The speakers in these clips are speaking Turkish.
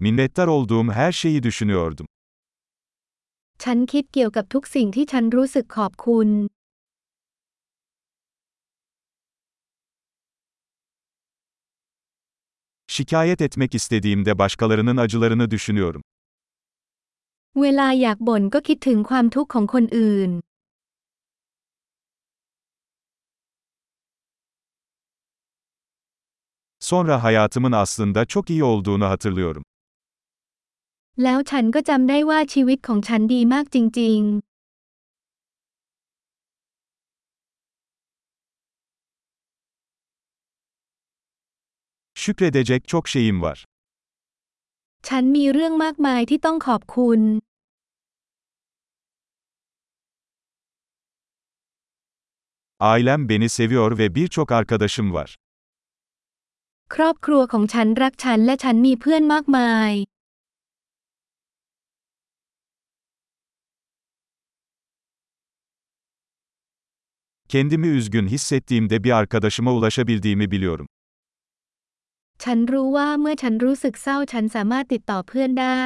Minnettar olduğum her şeyi düşünüyordum. ฉันคิดเกี่ยวกับทุกสิ่งที่ฉันรู้สึกขอบคุณ Şikayet etmek istediğimde başkalarının acılarını düşünüyorum. เวลาอยากบ่นก็คิดถึงความทุกข์ของคนอื่น Sonra hayatımın aslında çok iyi olduğunu hatırlıyorum. แล้วฉันก็จำได้ว่าชีวิตของฉันดีมากจริง Şükredecek çok şeyim var. ๆฉันมีเรื่องมากมายที่ต้องขอบคุณ Ailem beni seviyor ve birçok arkadaşım var. ครอบครัวของฉันรักฉันและฉันมีเพื่อนมากมาย Kendimi üzgün hissettiğimde bir arkadaşıma ulaşabildiğimi biliyorum. ฉันรู้ว่าเมื่อฉันรู้สึกเศร้าฉันสามารถติดต่อเพื่อนได้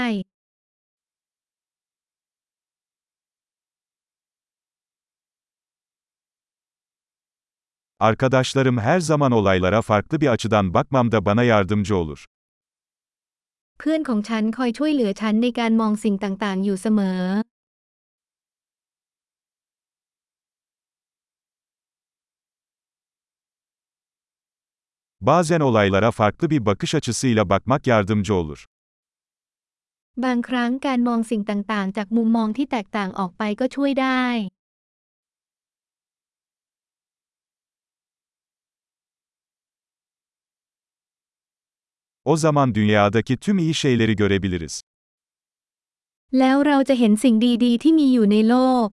Arkadaşlarım her zaman olaylara farklı bir açıdan bakmamda bana yardımcı olur. เพื่อนของฉันคอยช่วยเหลือฉันในการมองสิ่งต่างๆ อยู่เสมอ Bazen olaylara farklı bir bakış açısıyla bakmak yardımcı olur. บางครั้งการมองสิ่งต่างๆ จากมุมมองที่แตกต่างออกไปก็ช่วยได้ O zaman dünyadaki tüm iyi şeyleri görebiliriz. แล้วเราจะเห็นสิ่งดี ๆ ที่มีอยู่ในโลก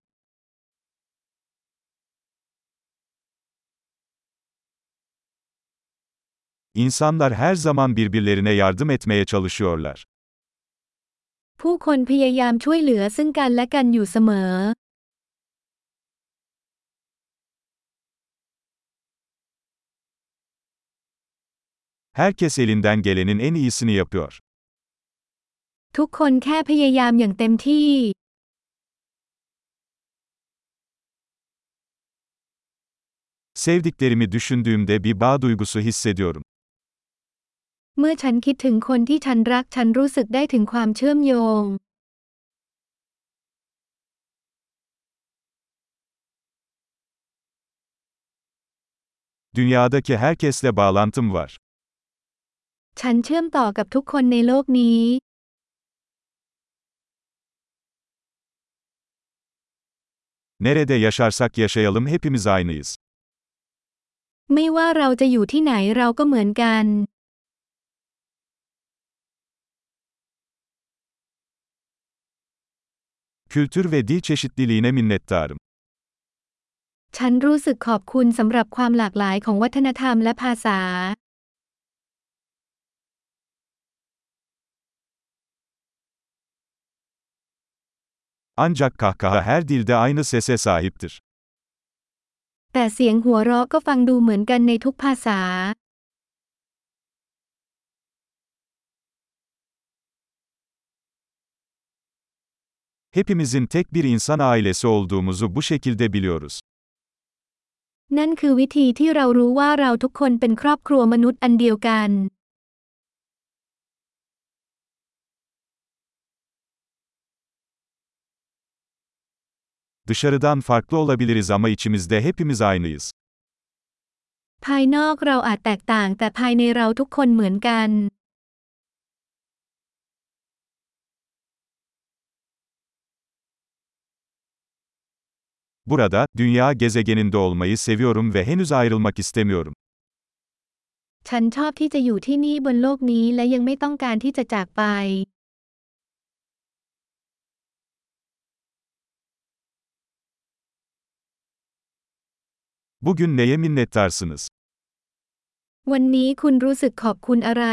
İnsanlar her zaman birbirlerine yardım etmeye çalışıyorlar. ผู้คนพยายามช่วยเหลือซึ่งกันและกันอยู่เสมอ Herkes elinden gelenin en iyisini yapıyor. ทุกคนแค่พยายามอย่างเต็มที่ Sevdiklerimi düşündüğümde bir bağ duygusu hissediyorum. เมื่อฉันคิดถึงคนที่ฉันรักฉันรู้สึกได้ถึงความเชื่อมโยง Dünyadaki herkesle bağlantım var. ฉันเชื่อมต่อกับทุกคนในโลกนี้ Nerede yaşarsak yaşayalım hepimiz aynıyız. ไม่ว่าเราจะอยู่ที่ไหนเราก็เหมือนกัน Kültür ve dil çeşitliliğine minnettarım. ฉันรู้สึกขอบคุณสำหรับความหลากหลายของวัฒนธรรมและภาษา Ancak kahkaha her dilde aynı sese sahiptir. แต่เสียงหัวเราะก็ฟังดูเหมือนกันในทุกภาษา Hepimizin tek bir insan ailesi olduğumuzu bu şekilde biliyoruz. นั่นคือวิธีที่เรารู้ว่าเราทุกคนเป็นครอบครัวมนุษย์อันเดียวกัน Dışarıdan farklı olabiliriz ama içimizde hepimiz aynıyız. ภายนอกเราอาจแตกต่างแต่ภายในเราทุกคนเหมือนกัน Burada, dünya gezegeninde olmayı seviyorum ve henüz ayrılmak istemiyorum. ฉันชอบที่จะอยู่ที่นี่บนโลกนี้และยังไม่ต้องการที่จะจากไป Bugün neye minnettarsınız? วันนี้คุณรู้สึกขอบคุณอะไร